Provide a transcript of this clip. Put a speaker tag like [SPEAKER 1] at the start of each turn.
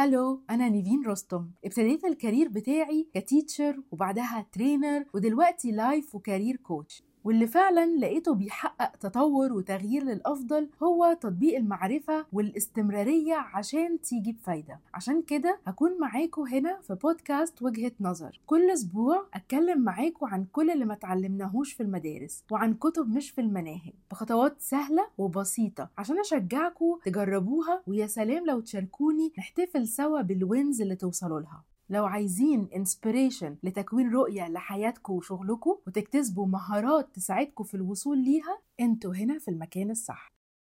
[SPEAKER 1] Hello أنا نيفين رستم. ابتديت ال career بتاعي ك teacher وبعدها trainer ودلوقتي life و career coach واللي فعلا لقيته بيحقق تطور وتغيير للأفضل هو تطبيق المعرفة والاستمرارية عشان تيجي بفايدة عشان كده هكون معاكم هنا في بودكاست وجهة نظر. كل أسبوع أتكلم معاكم عن كل اللي ما تعلمناهوش في المدارس وعن كتب مش في المناهج بخطوات سهلة وبسيطة عشان أشجعكم تجربوها ويا سلام لو تشاركوني نحتفل سوا بال wins اللي توصلوا لها. لو عايزين انسبيريشن لتكوين رؤية لحياتكم وشغلكم وتكتسبوا مهارات تساعدكم في الوصول ليها أنتوا هنا في المكان الصح.